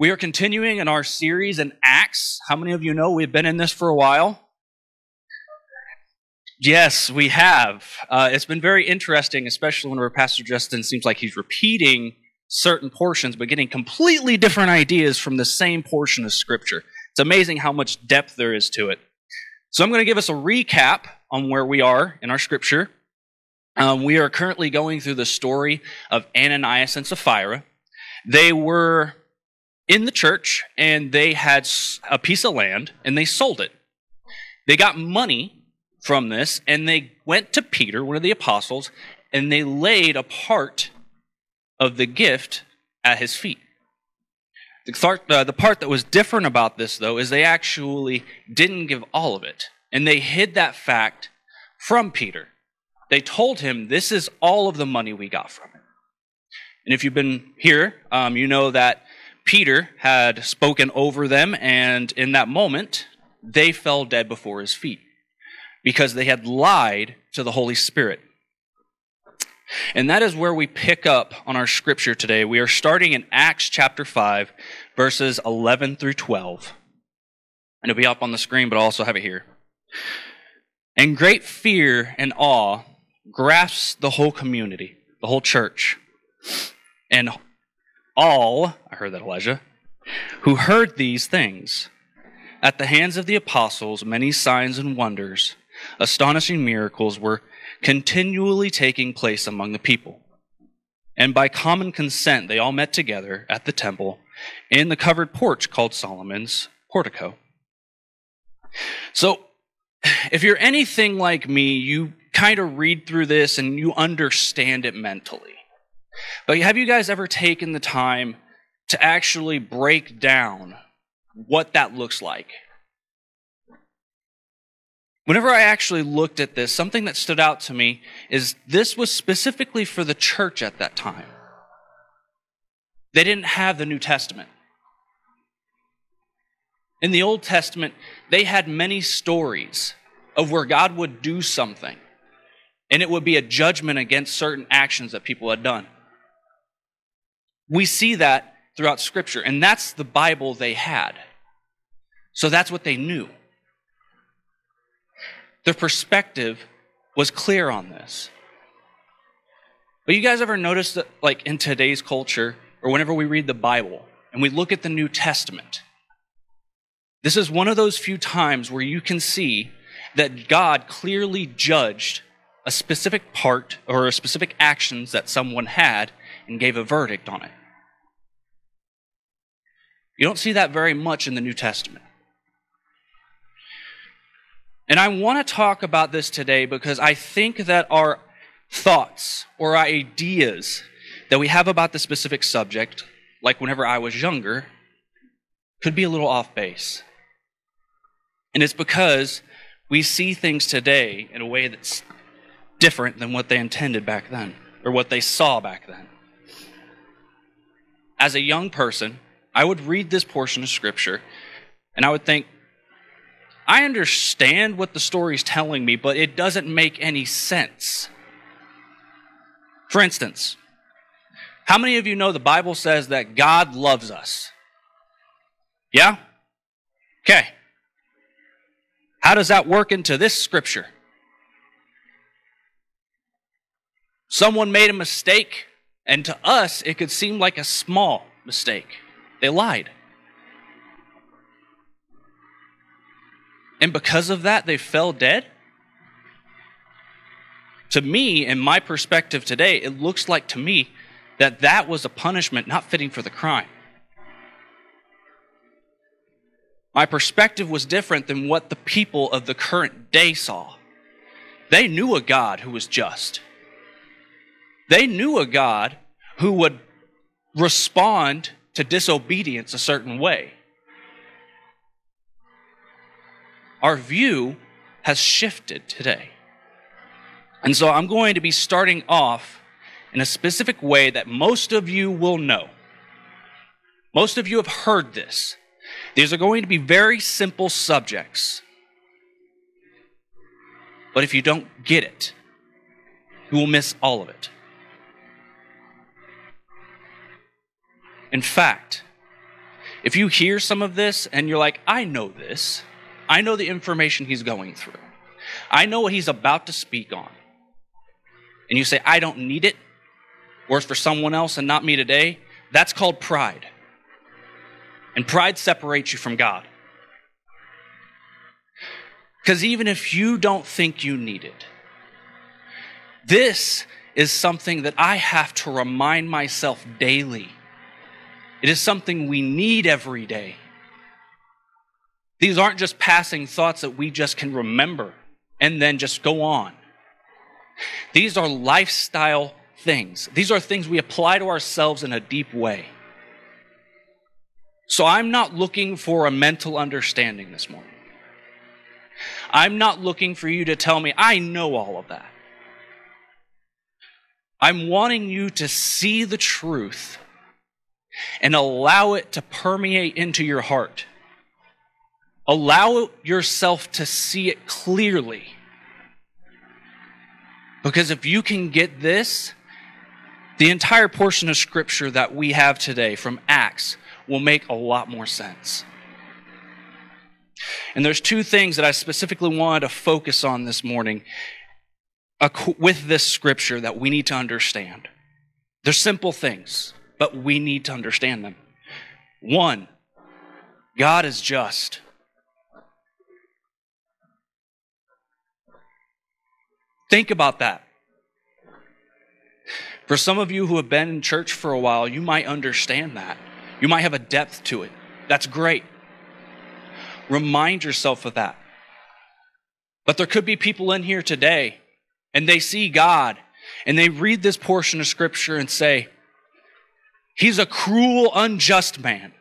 We are continuing in our series in Acts. How many of you know we've been in this for a while? Yes, we have. Uh, it's been very interesting, especially whenever Pastor Justin seems like he's repeating certain portions, but getting completely different ideas from the same portion of Scripture. It's amazing how much depth there is to it. So I'm going to give us a recap on where we are in our Scripture. Um, we are currently going through the story of Ananias and Sapphira. They were in the church and they had a piece of land and they sold it. They got money from this, and they went to Peter, one of the apostles, and they laid a part of the gift at his feet. The part, uh, the part that was different about this, though, is they actually didn't give all of it, and they hid that fact from Peter. They told him, This is all of the money we got from it. And if you've been here, um, you know that Peter had spoken over them, and in that moment, they fell dead before his feet because they had lied to the Holy Spirit. And that is where we pick up on our scripture today. We are starting in Acts chapter 5, verses 11 through 12. And it'll be up on the screen, but I'll also have it here. And great fear and awe grasps the whole community, the whole church. And all, I heard that, Elijah, who heard these things, at the hands of the apostles, many signs and wonders astonishing miracles were continually taking place among the people. And by common consent, they all met together at the temple in the covered porch called Solomon's portico. So, if you're anything like me, you kind of read through this and you understand it mentally. But have you guys ever taken the time to actually break down what that looks like? Whenever I actually looked at this, something that stood out to me is this was specifically for the church at that time. They didn't have the New Testament. In the Old Testament, they had many stories of where God would do something, and it would be a judgment against certain actions that people had done. We see that throughout Scripture, and that's the Bible they had. So that's what they knew. Their perspective was clear on this. But you guys ever notice that, like in today's culture, or whenever we read the Bible and we look at the New Testament, this is one of those few times where you can see that God clearly judged a specific part or a specific actions that someone had and gave a verdict on it. You don't see that very much in the New Testament. And I want to talk about this today because I think that our thoughts or ideas that we have about the specific subject, like whenever I was younger, could be a little off base. And it's because we see things today in a way that's different than what they intended back then or what they saw back then. As a young person, I would read this portion of Scripture and I would think, I understand what the story's telling me, but it doesn't make any sense. For instance, how many of you know the Bible says that God loves us? Yeah? Okay. How does that work into this scripture? Someone made a mistake, and to us, it could seem like a small mistake. They lied. And because of that, they fell dead? To me, in my perspective today, it looks like to me that that was a punishment not fitting for the crime. My perspective was different than what the people of the current day saw. They knew a God who was just. They knew a God who would respond to disobedience a certain way. our view has shifted today. And so I'm going to be starting off in a specific way that most of you will know. Most of you have heard this. These are going to be very simple subjects. But if you don't get it, you will miss all of it. In fact, If you hear some of this and you're like, I know this, I know the information he's going through, I know what he's about to speak on, and you say, I don't need it, or for someone else and not me today, that's called pride. And pride separates you from God. Because even if you don't think you need it, this is something that I have to remind myself daily. It is something we need every day. These aren't just passing thoughts that we just can remember and then just go on. These are lifestyle things. These are things we apply to ourselves in a deep way. So I'm not looking for a mental understanding this morning. I'm not looking for you to tell me, I know all of that. I'm wanting you to see the truth and allow it to permeate into your heart. Allow yourself to see it clearly. Because if you can get this, the entire portion of scripture that we have today from Acts will make a lot more sense. And there's two things that I specifically wanted to focus on this morning with this scripture that we need to understand. They're simple things, but we need to understand them. One, God is just. Think about that. For some of you who have been in church for a while, you might understand that. You might have a depth to it. That's great. Remind yourself of that. But there could be people in here today and they see God and they read this portion of Scripture and say, He's a cruel, unjust man.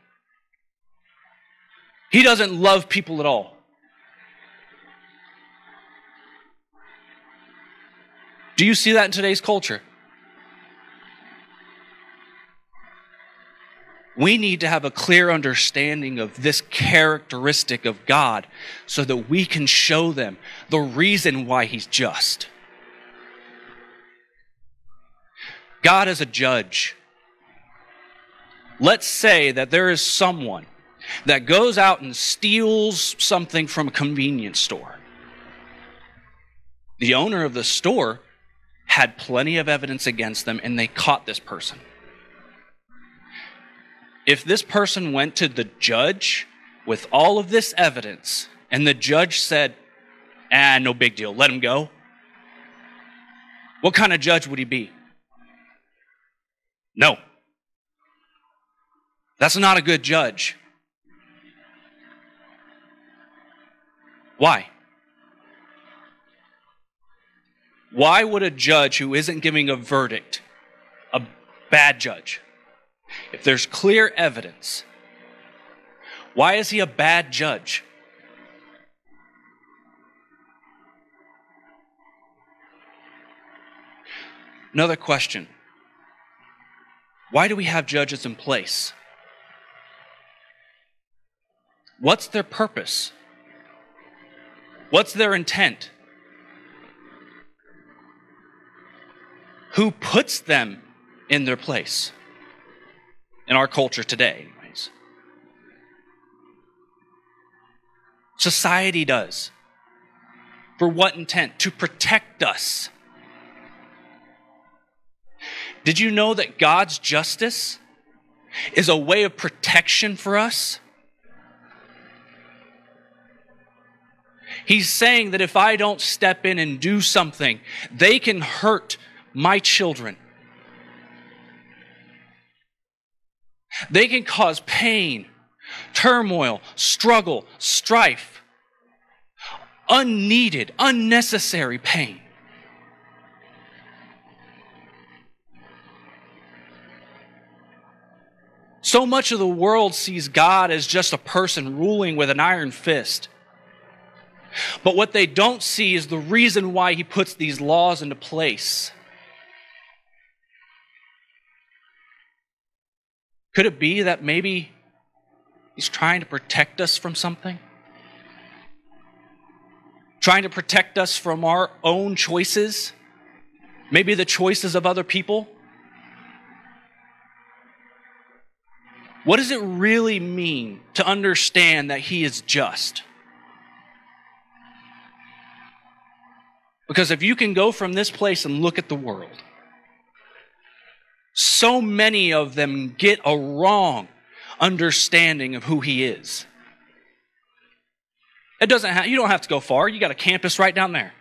He doesn't love people at all. Do you see that in today's culture? We need to have a clear understanding of this characteristic of God so that we can show them the reason why He's just. God is a judge. Let's say that there is someone that goes out and steals something from a convenience store. The owner of the store had plenty of evidence against them and they caught this person if this person went to the judge with all of this evidence and the judge said, ah, no big deal, let him go, what kind of judge would he be? No. That's not a good judge. Why? Why would a judge who isn't giving a verdict, a bad judge, if there's clear evidence, why is he a bad judge? Another question Why do we have judges in place? What's their purpose? What's their intent? Who puts them in their place? in our culture today, anyways. Society does. For what intent? To protect us. Did you know that God's justice is a way of protection for us? He's saying that if I don't step in and do something, they can hurt my children. They can cause pain, turmoil, struggle, strife, unneeded, unnecessary pain. So much of the world sees God as just a person ruling with an iron fist. But what they don't see is the reason why he puts these laws into place. Could it be that maybe he's trying to protect us from something? Trying to protect us from our own choices? Maybe the choices of other people? What does it really mean to understand that He is just? Because if you can go from this place and look at the world, so many of them get a wrong understanding of who He is. It doesn't have, you don't have to go far. You got a campus right down there.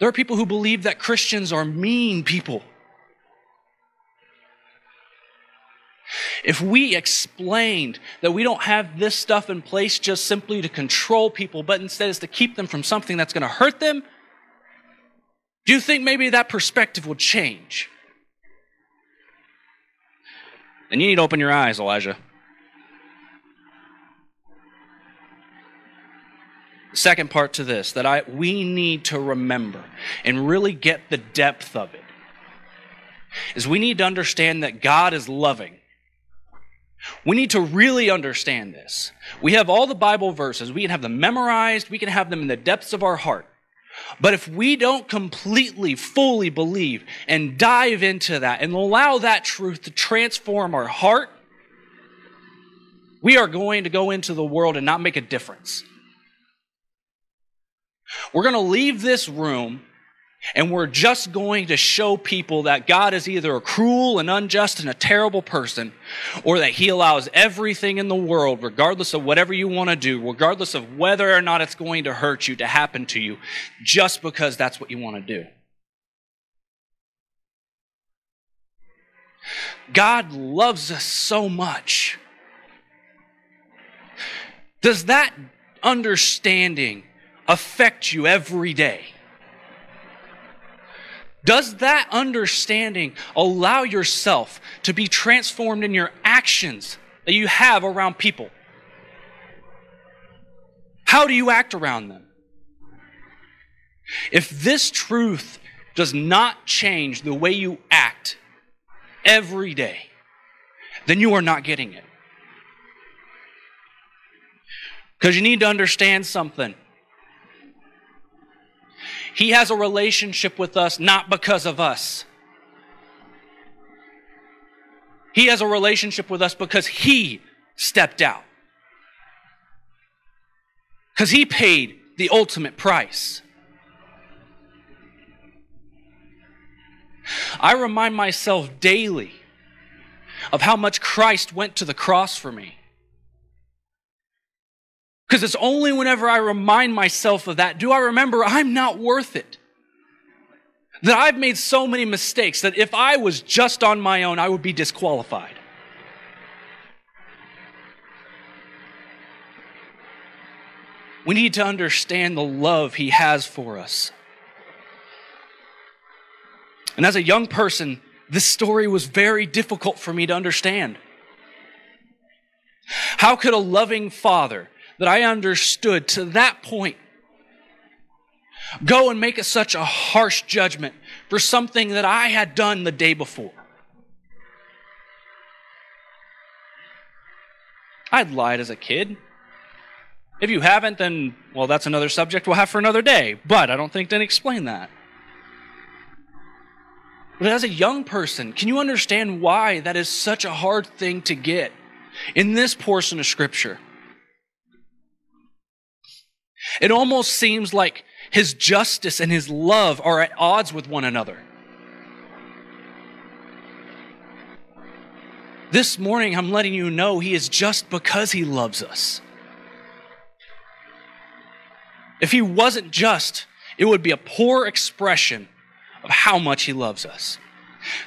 There are people who believe that Christians are mean people. If we explained that we don't have this stuff in place just simply to control people, but instead is to keep them from something that's going to hurt them, do you think maybe that perspective would change? And you need to open your eyes, Elijah. second part to this that I we need to remember and really get the depth of it is we need to understand that God is loving. We need to really understand this. We have all the Bible verses. We can have them memorized. We can have them in the depths of our heart. But if we don't completely, fully believe and dive into that and allow that truth to transform our heart, we are going to go into the world and not make a difference. We're going to leave this room and we're just going to show people that God is either a cruel and unjust and a terrible person, or that He allows everything in the world, regardless of whatever you want to do, regardless of whether or not it's going to hurt you, to happen to you, just because that's what you want to do. God loves us so much. Does that understanding affect you every day? Does that understanding allow yourself to be transformed in your actions that you have around people? How do you act around them? If this truth does not change the way you act every day, then you are not getting it. Because you need to understand something. He has a relationship with us not because of us. He has a relationship with us because He stepped out. Because He paid the ultimate price. I remind myself daily of how much Christ went to the cross for me. Because it's only whenever I remind myself of that do I remember I'm not worth it. That I've made so many mistakes that if I was just on my own, I would be disqualified. We need to understand the love He has for us. And as a young person, this story was very difficult for me to understand. How could a loving father that I understood to that point go and make a, such a harsh judgment for something that I had done the day before. I'd lied as a kid. If you haven't, then, well, that's another subject we'll have for another day. But I don't think to explain that. But as a young person, can you understand why that is such a hard thing to get in this portion of Scripture? It almost seems like his justice and his love are at odds with one another. This morning, I'm letting you know he is just because he loves us. If he wasn't just, it would be a poor expression of how much he loves us.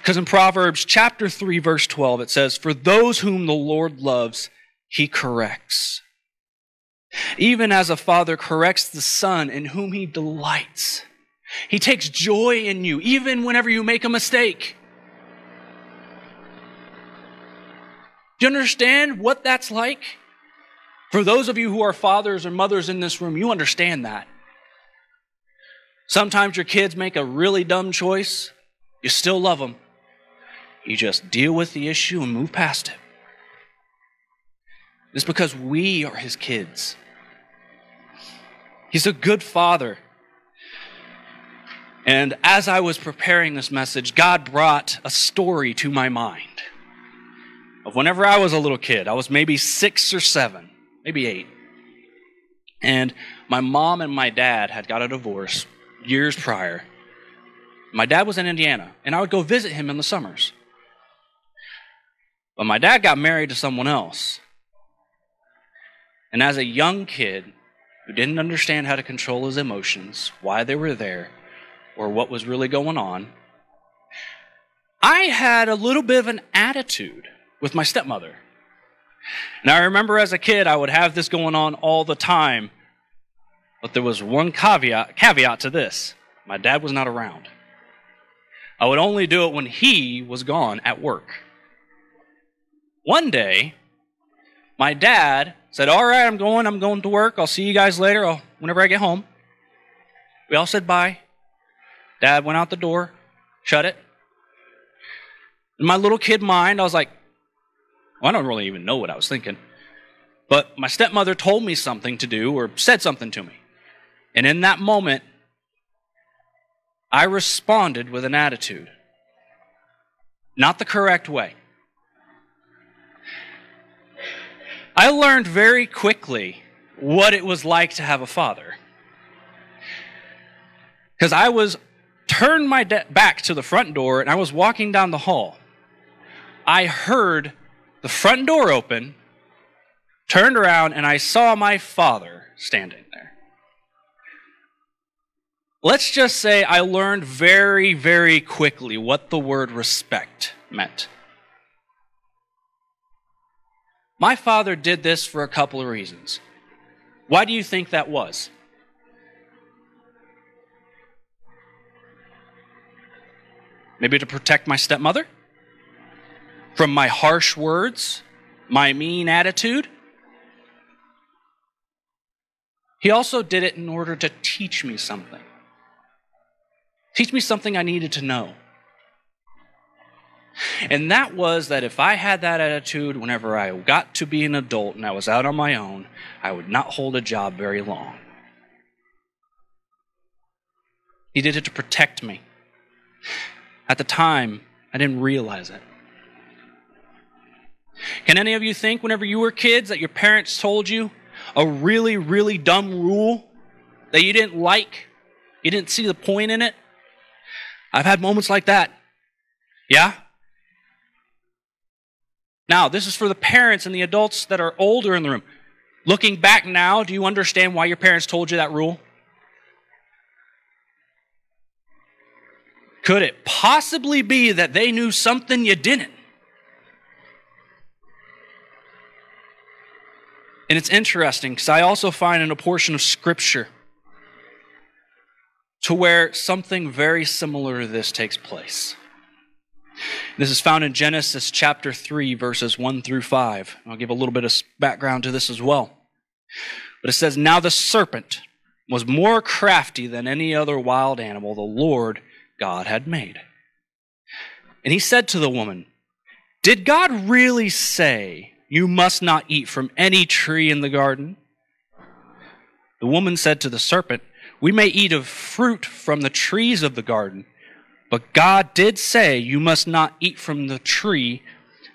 Because in Proverbs chapter 3, verse 12, it says, For those whom the Lord loves, he corrects even as a father corrects the son in whom he delights. He takes joy in you, even whenever you make a mistake. Do you understand what that's like? For those of you who are fathers or mothers in this room, you understand that. Sometimes your kids make a really dumb choice, you still love them. You just deal with the issue and move past it. It's because we are his kids. He's a good father. And as I was preparing this message, God brought a story to my mind of whenever I was a little kid. I was maybe six or seven, maybe eight. And my mom and my dad had got a divorce years prior. My dad was in Indiana, and I would go visit him in the summers. But my dad got married to someone else. And as a young kid who didn't understand how to control his emotions, why they were there, or what was really going on, I had a little bit of an attitude with my stepmother. And I remember as a kid, I would have this going on all the time. But there was one caveat, caveat to this my dad was not around. I would only do it when he was gone at work. One day, my dad said, All right, I'm going, I'm going to work. I'll see you guys later I'll, whenever I get home. We all said bye. Dad went out the door, shut it. In my little kid mind, I was like, well, I don't really even know what I was thinking. But my stepmother told me something to do or said something to me. And in that moment, I responded with an attitude. Not the correct way. I learned very quickly what it was like to have a father. Because I was turned my de- back to the front door and I was walking down the hall. I heard the front door open, turned around, and I saw my father standing there. Let's just say I learned very, very quickly what the word respect meant. My father did this for a couple of reasons. Why do you think that was? Maybe to protect my stepmother? From my harsh words? My mean attitude? He also did it in order to teach me something. Teach me something I needed to know. And that was that if I had that attitude whenever I got to be an adult and I was out on my own, I would not hold a job very long. He did it to protect me. At the time, I didn't realize it. Can any of you think whenever you were kids that your parents told you a really, really dumb rule that you didn't like? You didn't see the point in it? I've had moments like that. Yeah? Now, this is for the parents and the adults that are older in the room. Looking back now, do you understand why your parents told you that rule? Could it possibly be that they knew something you didn't? And it's interesting because I also find in a portion of Scripture to where something very similar to this takes place. This is found in Genesis chapter 3, verses 1 through 5. I'll give a little bit of background to this as well. But it says, Now the serpent was more crafty than any other wild animal the Lord God had made. And he said to the woman, Did God really say, You must not eat from any tree in the garden? The woman said to the serpent, We may eat of fruit from the trees of the garden, but God did say, You must not eat from the tree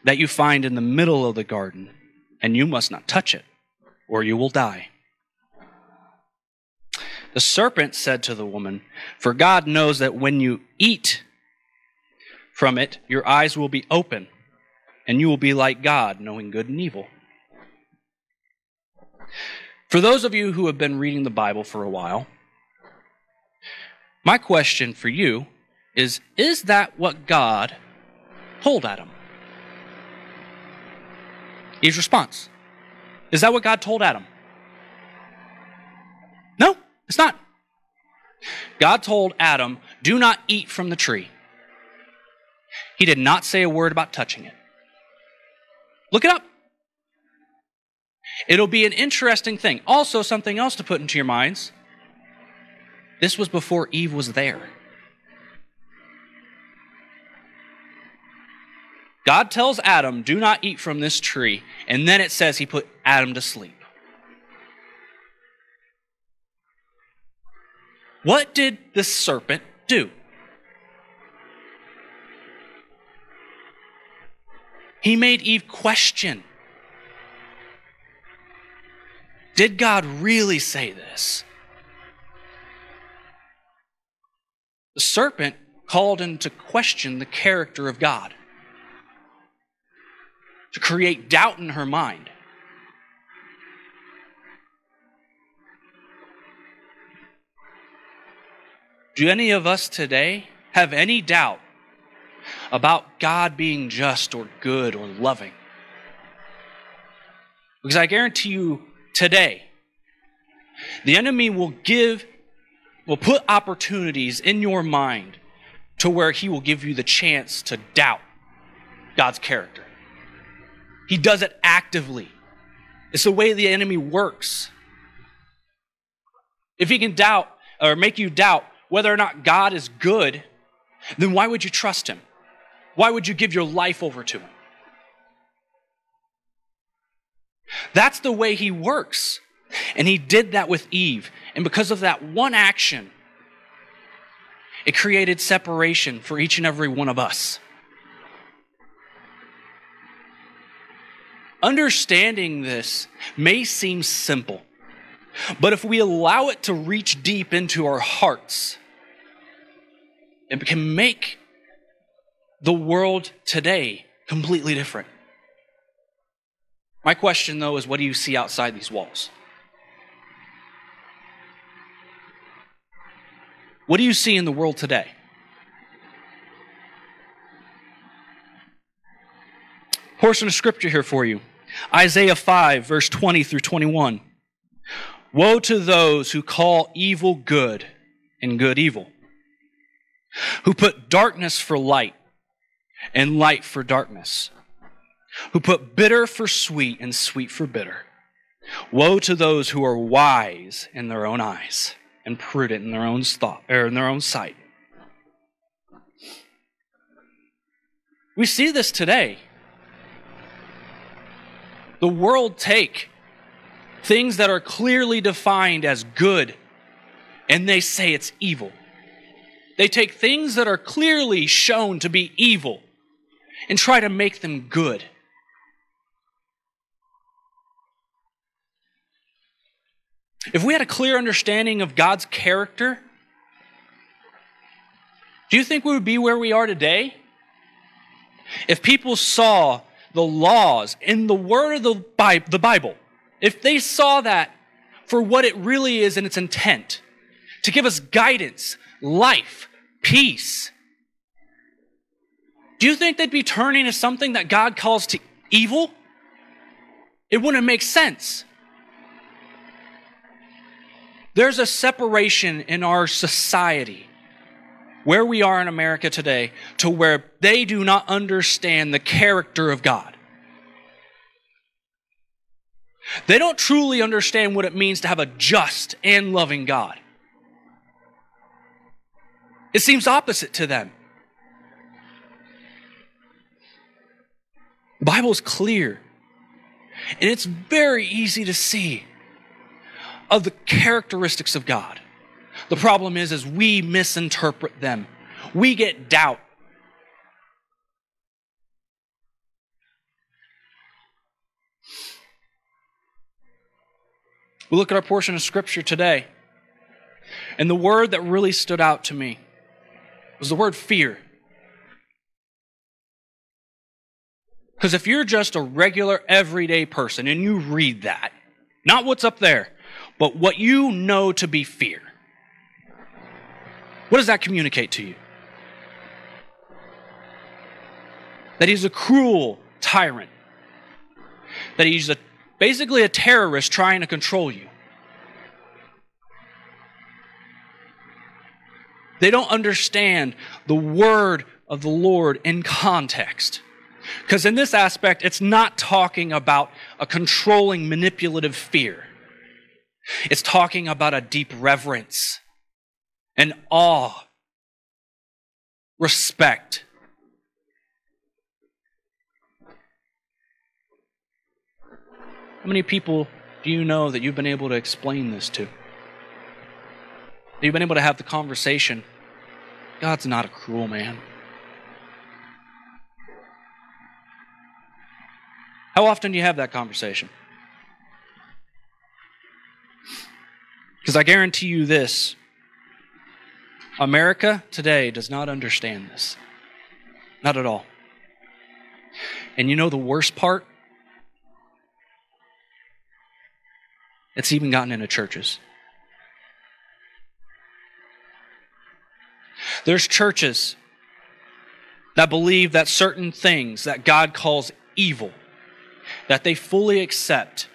that you find in the middle of the garden, and you must not touch it, or you will die. The serpent said to the woman, For God knows that when you eat from it, your eyes will be open, and you will be like God, knowing good and evil. For those of you who have been reading the Bible for a while, my question for you is Is that what God told Adam? Eve's response Is that what God told Adam? No. It's not. God told Adam, do not eat from the tree. He did not say a word about touching it. Look it up. It'll be an interesting thing. Also, something else to put into your minds. This was before Eve was there. God tells Adam, do not eat from this tree. And then it says he put Adam to sleep. What did the serpent do? He made Eve question Did God really say this? The serpent called into question the character of God, to create doubt in her mind. Do any of us today have any doubt about God being just or good or loving? Because I guarantee you today, the enemy will give, will put opportunities in your mind to where he will give you the chance to doubt God's character. He does it actively. It's the way the enemy works. If he can doubt or make you doubt whether or not God is good, then why would you trust Him? Why would you give your life over to Him? That's the way He works. And He did that with Eve. And because of that one action, it created separation for each and every one of us. Understanding this may seem simple, but if we allow it to reach deep into our hearts, it can make the world today completely different. My question, though, is what do you see outside these walls? What do you see in the world today? Portion of scripture here for you Isaiah 5, verse 20 through 21. Woe to those who call evil good and good evil who put darkness for light and light for darkness, who put bitter for sweet and sweet for bitter. Woe to those who are wise in their own eyes and prudent in their own thought or in their own sight. We see this today. The world take things that are clearly defined as good and they say it's evil. They take things that are clearly shown to be evil and try to make them good. If we had a clear understanding of God's character, do you think we would be where we are today? If people saw the laws in the word of the Bible, if they saw that for what it really is in its intent, to give us guidance, life, peace. Do you think they'd be turning to something that God calls to evil? It wouldn't make sense. There's a separation in our society, where we are in America today, to where they do not understand the character of God. They don't truly understand what it means to have a just and loving God. It seems opposite to them. The Bible is clear. And it's very easy to see of the characteristics of God. The problem is is we misinterpret them. We get doubt. We look at our portion of scripture today. And the word that really stood out to me was the word fear. Because if you're just a regular, everyday person and you read that, not what's up there, but what you know to be fear, what does that communicate to you? That he's a cruel tyrant, that he's a, basically a terrorist trying to control you. They don't understand the word of the Lord in context. Because in this aspect, it's not talking about a controlling, manipulative fear. It's talking about a deep reverence and awe, respect. How many people do you know that you've been able to explain this to? You've been able to have the conversation God's not a cruel man. How often do you have that conversation? Because I guarantee you this America today does not understand this. Not at all. And you know the worst part? It's even gotten into churches. There's churches that believe that certain things that God calls evil, that they fully accept.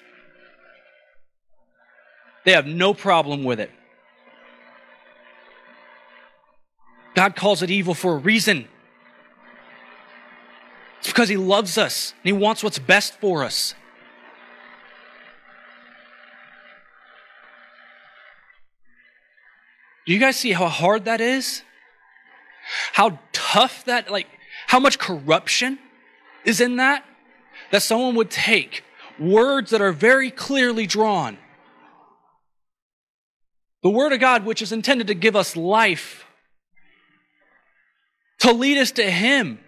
They have no problem with it. God calls it evil for a reason. It's because He loves us and He wants what's best for us. Do you guys see how hard that is? How tough that, like, how much corruption is in that? That someone would take words that are very clearly drawn. The Word of God, which is intended to give us life, to lead us to Him,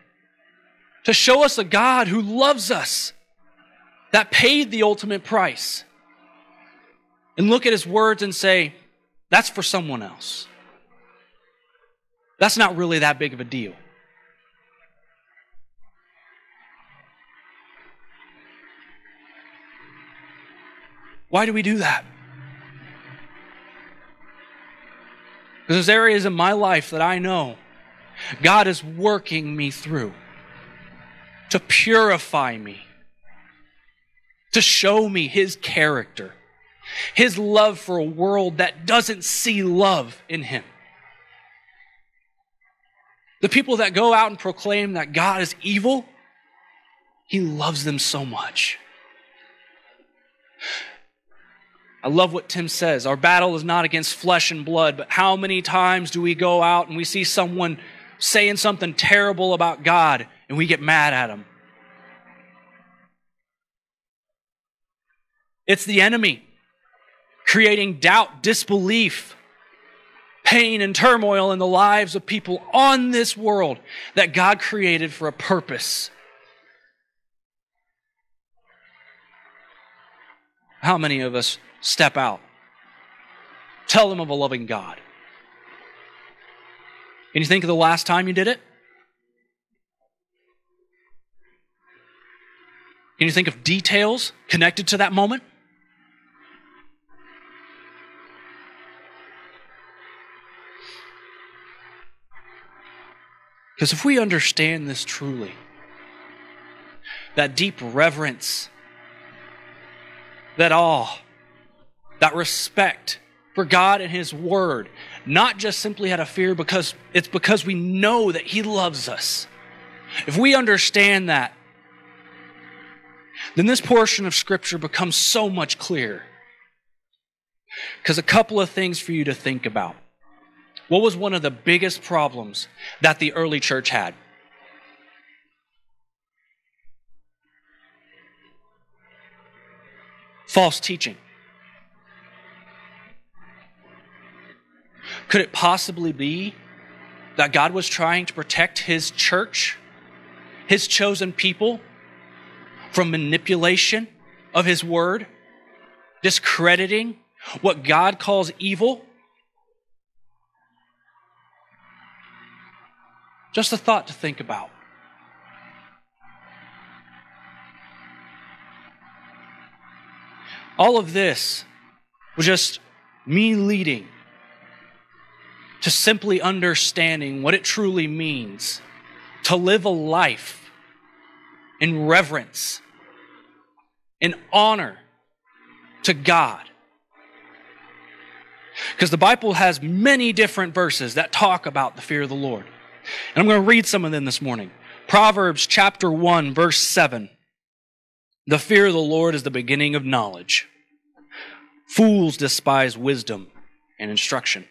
to show us a God who loves us, that paid the ultimate price. And look at His words and say, that's for someone else. That's not really that big of a deal. Why do we do that? Because there's areas in my life that I know God is working me through to purify me, to show me His character, His love for a world that doesn't see love in Him. The people that go out and proclaim that God is evil, He loves them so much. I love what Tim says. Our battle is not against flesh and blood, but how many times do we go out and we see someone saying something terrible about God and we get mad at them? It's the enemy creating doubt, disbelief, pain and turmoil in the lives of people on this world that God created for a purpose. How many of us step out? Tell them of a loving God. Can you think of the last time you did it? Can you think of details connected to that moment? Because if we understand this truly, that deep reverence, that awe, that respect for God and His Word, not just simply out of fear, because it's because we know that He loves us. If we understand that, then this portion of Scripture becomes so much clearer. Because a couple of things for you to think about. What was one of the biggest problems that the early church had? False teaching. Could it possibly be that God was trying to protect his church, his chosen people, from manipulation of his word, discrediting what God calls evil? Just a thought to think about. All of this was just me leading to simply understanding what it truly means to live a life in reverence, in honor to God. Because the Bible has many different verses that talk about the fear of the Lord. And I'm going to read some of them this morning. Proverbs chapter 1, verse 7. The fear of the Lord is the beginning of knowledge. Fools despise wisdom and instruction.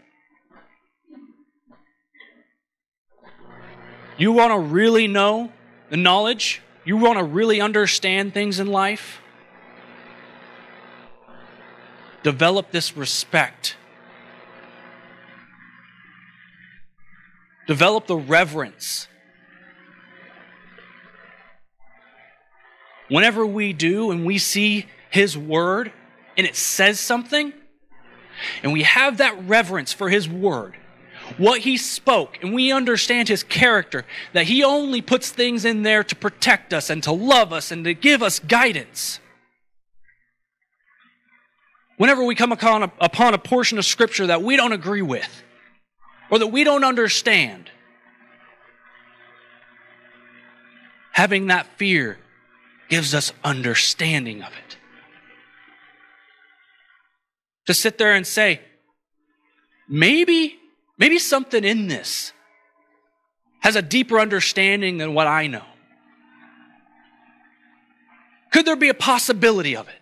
You want to really know the knowledge? You want to really understand things in life? Develop this respect develop the reverence. Whenever we do and we see His Word and it says something, and we have that reverence for His Word, what He spoke, and we understand His character, that He only puts things in there to protect us and to love us and to give us guidance. Whenever we come upon a, upon a portion of Scripture that we don't agree with or that we don't understand, having that fear gives us understanding of it. To sit there and say, maybe, maybe something in this has a deeper understanding than what I know. Could there be a possibility of it?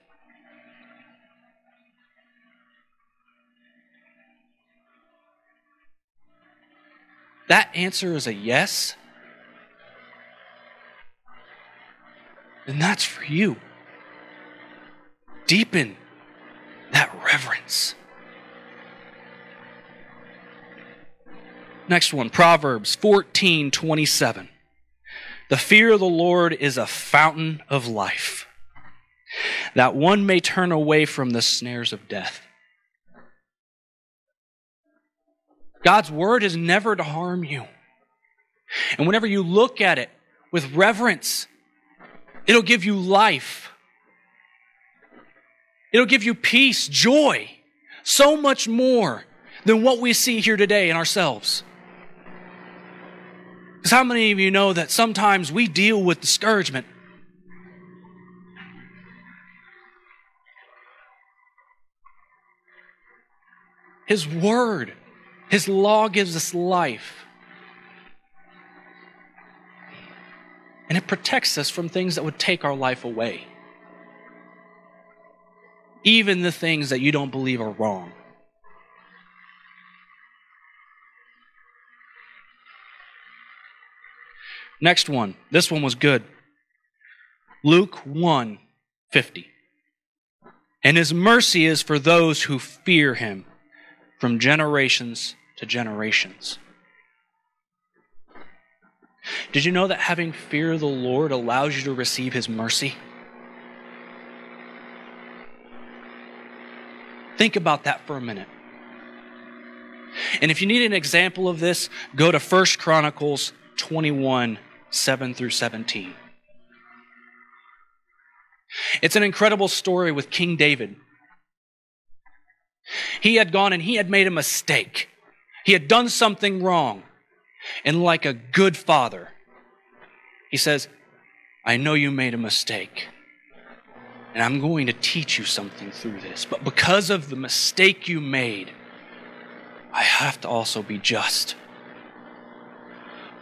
That answer is a yes. And that's for you. Deepen that reverence. Next one, Proverbs 14 27. The fear of the Lord is a fountain of life, that one may turn away from the snares of death. God's word is never to harm you. And whenever you look at it with reverence It'll give you life. It'll give you peace, joy, so much more than what we see here today in ourselves. Because how many of you know that sometimes we deal with discouragement? His word, His law gives us life. and it protects us from things that would take our life away. Even the things that you don't believe are wrong. Next one. This one was good. Luke 1 50. And his mercy is for those who fear him from generations to generations. Did you know that having fear of the Lord allows you to receive His mercy? Think about that for a minute. And if you need an example of this, go to 1 Chronicles 21 7 through 17. It's an incredible story with King David. He had gone and he had made a mistake. He had done something wrong. And like a good father, he says, I know you made a mistake. And I'm going to teach you something through this. But because of the mistake you made, I have to also be just.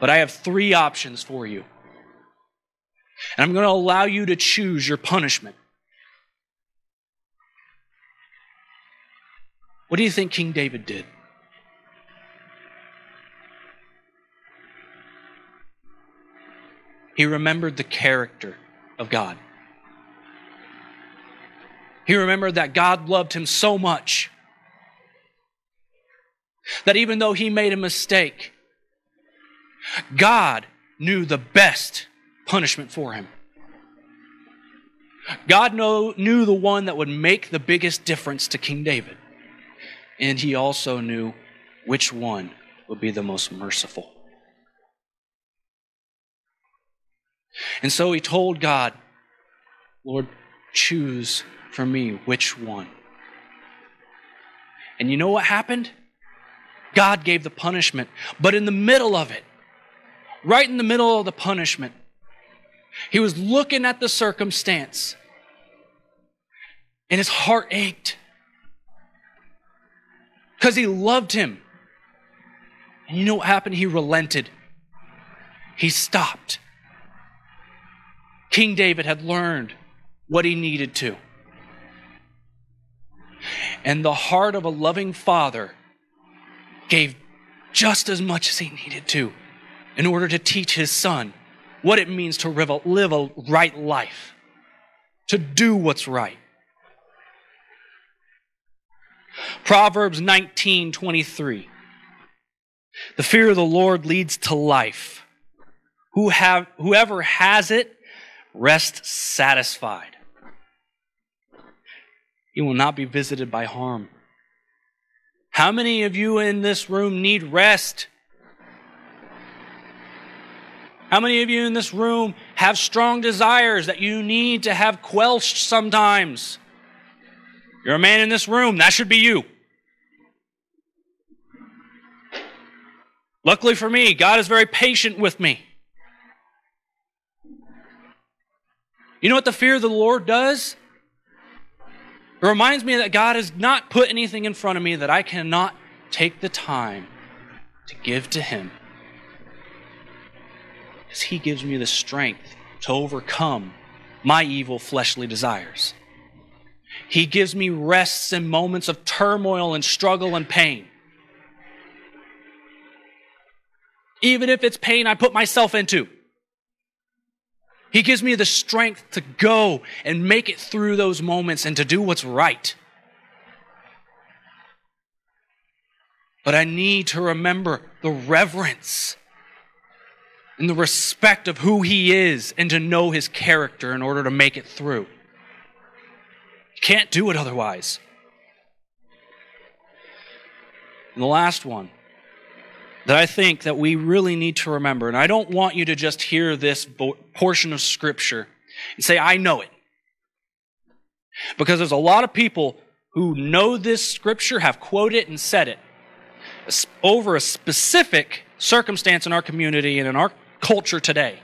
But I have three options for you. And I'm going to allow you to choose your punishment. What do you think King David did? He remembered the character of God. He remembered that God loved him so much that even though he made a mistake, God knew the best punishment for him. God know, knew the one that would make the biggest difference to King David. And he also knew which one would be the most merciful. And so he told God, Lord, choose for me which one. And you know what happened? God gave the punishment. But in the middle of it, right in the middle of the punishment, he was looking at the circumstance and his heart ached because he loved him. And you know what happened? He relented, he stopped. King David had learned what he needed to. And the heart of a loving father gave just as much as he needed to in order to teach his son what it means to live a right life, to do what's right. Proverbs 19 23. The fear of the Lord leads to life. Who have, whoever has it rests satisfied. He will not be visited by harm. How many of you in this room need rest? How many of you in this room have strong desires that you need to have quenched sometimes? You're a man in this room, that should be you. Luckily for me, God is very patient with me. You know what the fear of the Lord does? It reminds me that God has not put anything in front of me that I cannot take the time to give to Him. He gives me the strength to overcome my evil fleshly desires. He gives me rests in moments of turmoil and struggle and pain. Even if it's pain I put myself into. He gives me the strength to go and make it through those moments and to do what's right. But I need to remember the reverence and the respect of who He is and to know His character in order to make it through. Can't do it otherwise. And the last one that I think that we really need to remember. And I don't want you to just hear this portion of Scripture and say, I know it. Because there's a lot of people who know this Scripture, have quoted it and said it over a specific circumstance in our community and in our culture today.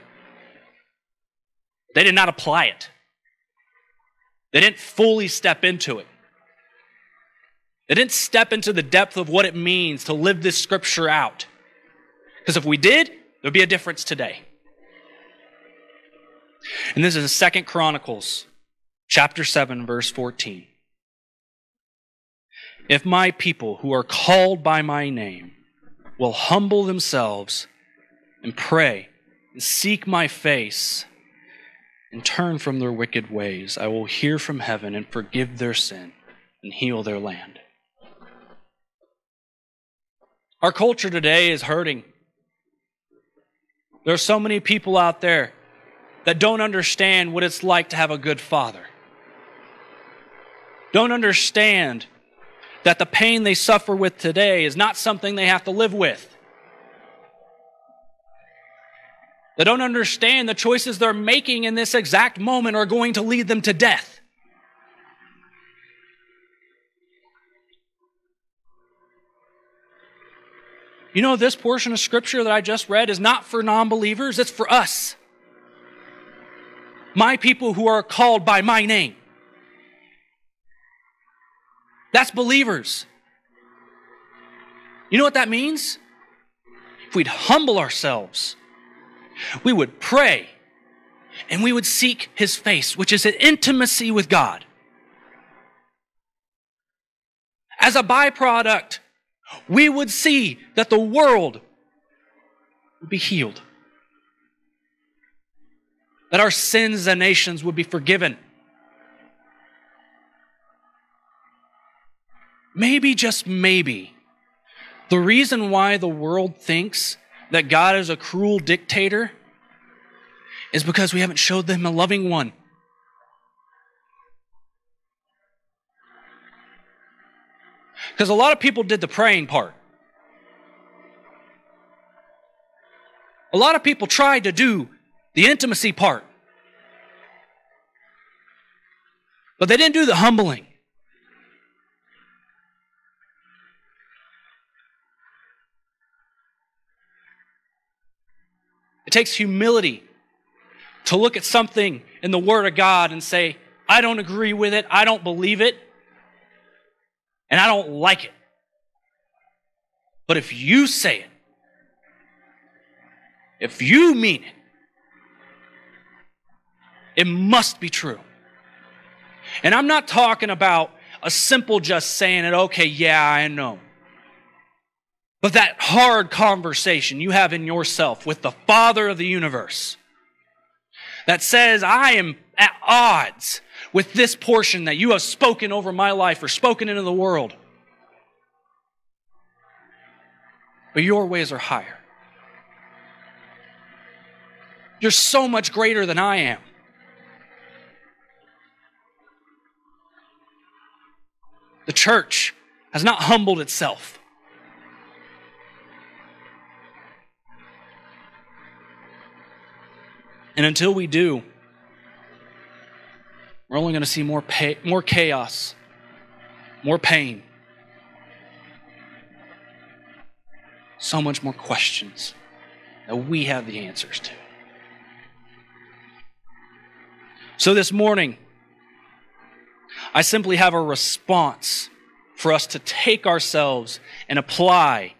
They did not apply it. They didn't fully step into it. They didn't step into the depth of what it means to live this scripture out. Because if we did, there'd be a difference today. And this is Second Chronicles chapter 7 verse 14. If my people who are called by my name will humble themselves and pray and seek my face and turn from their wicked ways, I will hear from heaven and forgive their sin and heal their land. Our culture today is hurting. There are so many people out there that don't understand what it's like to have a good father. Don't understand that the pain they suffer with today is not something they have to live with. They don't understand the choices they're making in this exact moment are going to lead them to death. You know, this portion of scripture that I just read is not for non believers, it's for us. My people who are called by my name. That's believers. You know what that means? If we'd humble ourselves, we would pray, and we would seek his face, which is an intimacy with God. As a byproduct, we would see that the world would be healed, that our sins and nations would be forgiven. Maybe, just maybe, the reason why the world thinks that God is a cruel dictator is because we haven't showed them a loving one. Because a lot of people did the praying part. A lot of people tried to do the intimacy part. But they didn't do the humbling. It takes humility to look at something in the Word of God and say, I don't agree with it, I don't believe it, and I don't like it. But if you say it, if you mean it, it must be true. And I'm not talking about a simple just saying it, okay, yeah, I know. But that hard conversation you have in yourself with the Father of the universe that says, I am at odds with this portion that you have spoken over my life or spoken into the world. but your ways are higher. You're so much greater than I am. The church has not humbled itself. And until we do, we're only going to see more, pay, more chaos, more pain, so much more questions that we have the answers to. So this morning, I simply have a response for us to take ourselves and apply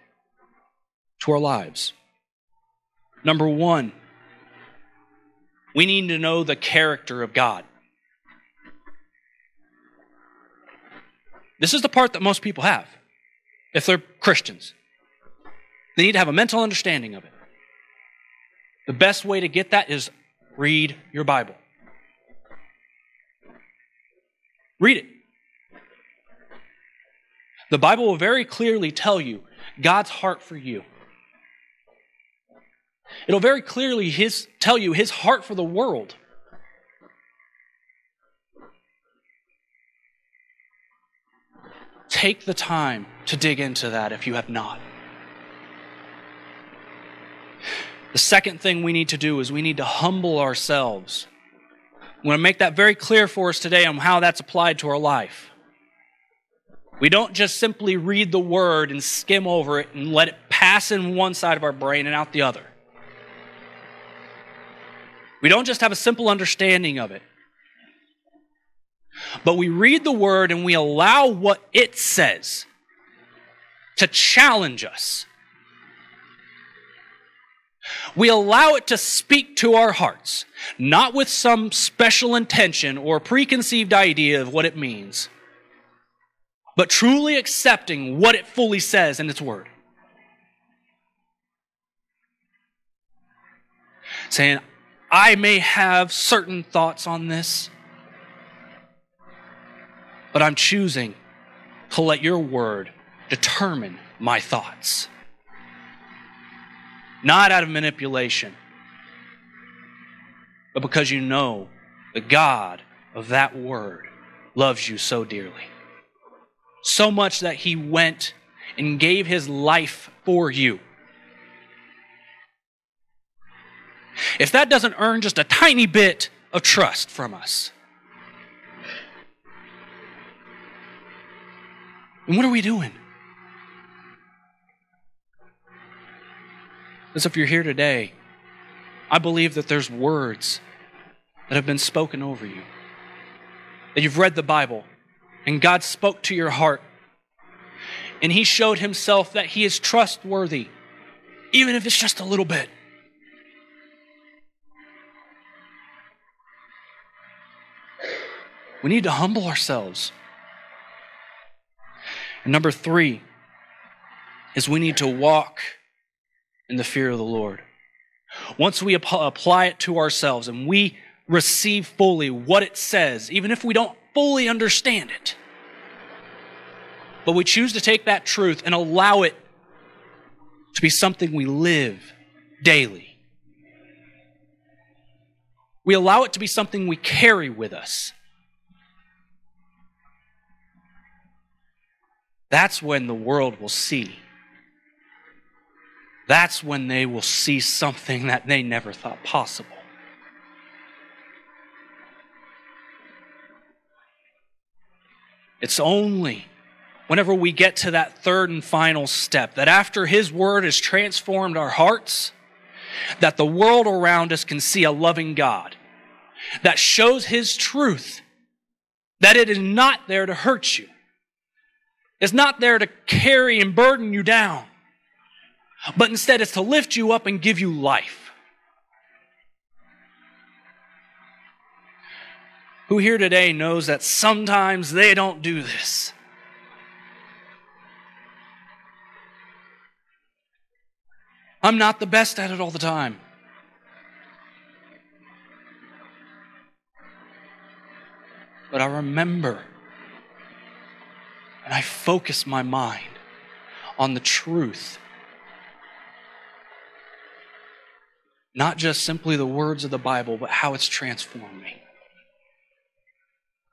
to our lives. Number one, we need to know the character of God. This is the part that most people have if they're Christians. They need to have a mental understanding of it. The best way to get that is read your Bible. Read it. The Bible will very clearly tell you God's heart for you. It'll very clearly his, tell you his heart for the world. Take the time to dig into that if you have not. The second thing we need to do is we need to humble ourselves. I'm going to make that very clear for us today on how that's applied to our life. We don't just simply read the word and skim over it and let it pass in one side of our brain and out the other. We don't just have a simple understanding of it, but we read the word and we allow what it says to challenge us. We allow it to speak to our hearts, not with some special intention or preconceived idea of what it means, but truly accepting what it fully says in its word. Saying, I may have certain thoughts on this, but I'm choosing to let your word determine my thoughts. Not out of manipulation, but because you know the God of that word loves you so dearly. So much that he went and gave his life for you. If that doesn't earn just a tiny bit of trust from us, then what are we doing? As if you're here today, I believe that there's words that have been spoken over you. That you've read the Bible and God spoke to your heart. And He showed Himself that He is trustworthy, even if it's just a little bit. We need to humble ourselves. And number three is we need to walk in the fear of the Lord. Once we ap- apply it to ourselves and we receive fully what it says, even if we don't fully understand it, but we choose to take that truth and allow it to be something we live daily. We allow it to be something we carry with us. That's when the world will see. That's when they will see something that they never thought possible. It's only whenever we get to that third and final step that after His Word has transformed our hearts, that the world around us can see a loving God that shows His truth, that it is not there to hurt you, is not there to carry and burden you down, but instead it's to lift you up and give you life. Who here today knows that sometimes they don't do this? I'm not the best at it all the time. But I remember and I focus my mind on the truth. Not just simply the words of the Bible, but how it's transformed me.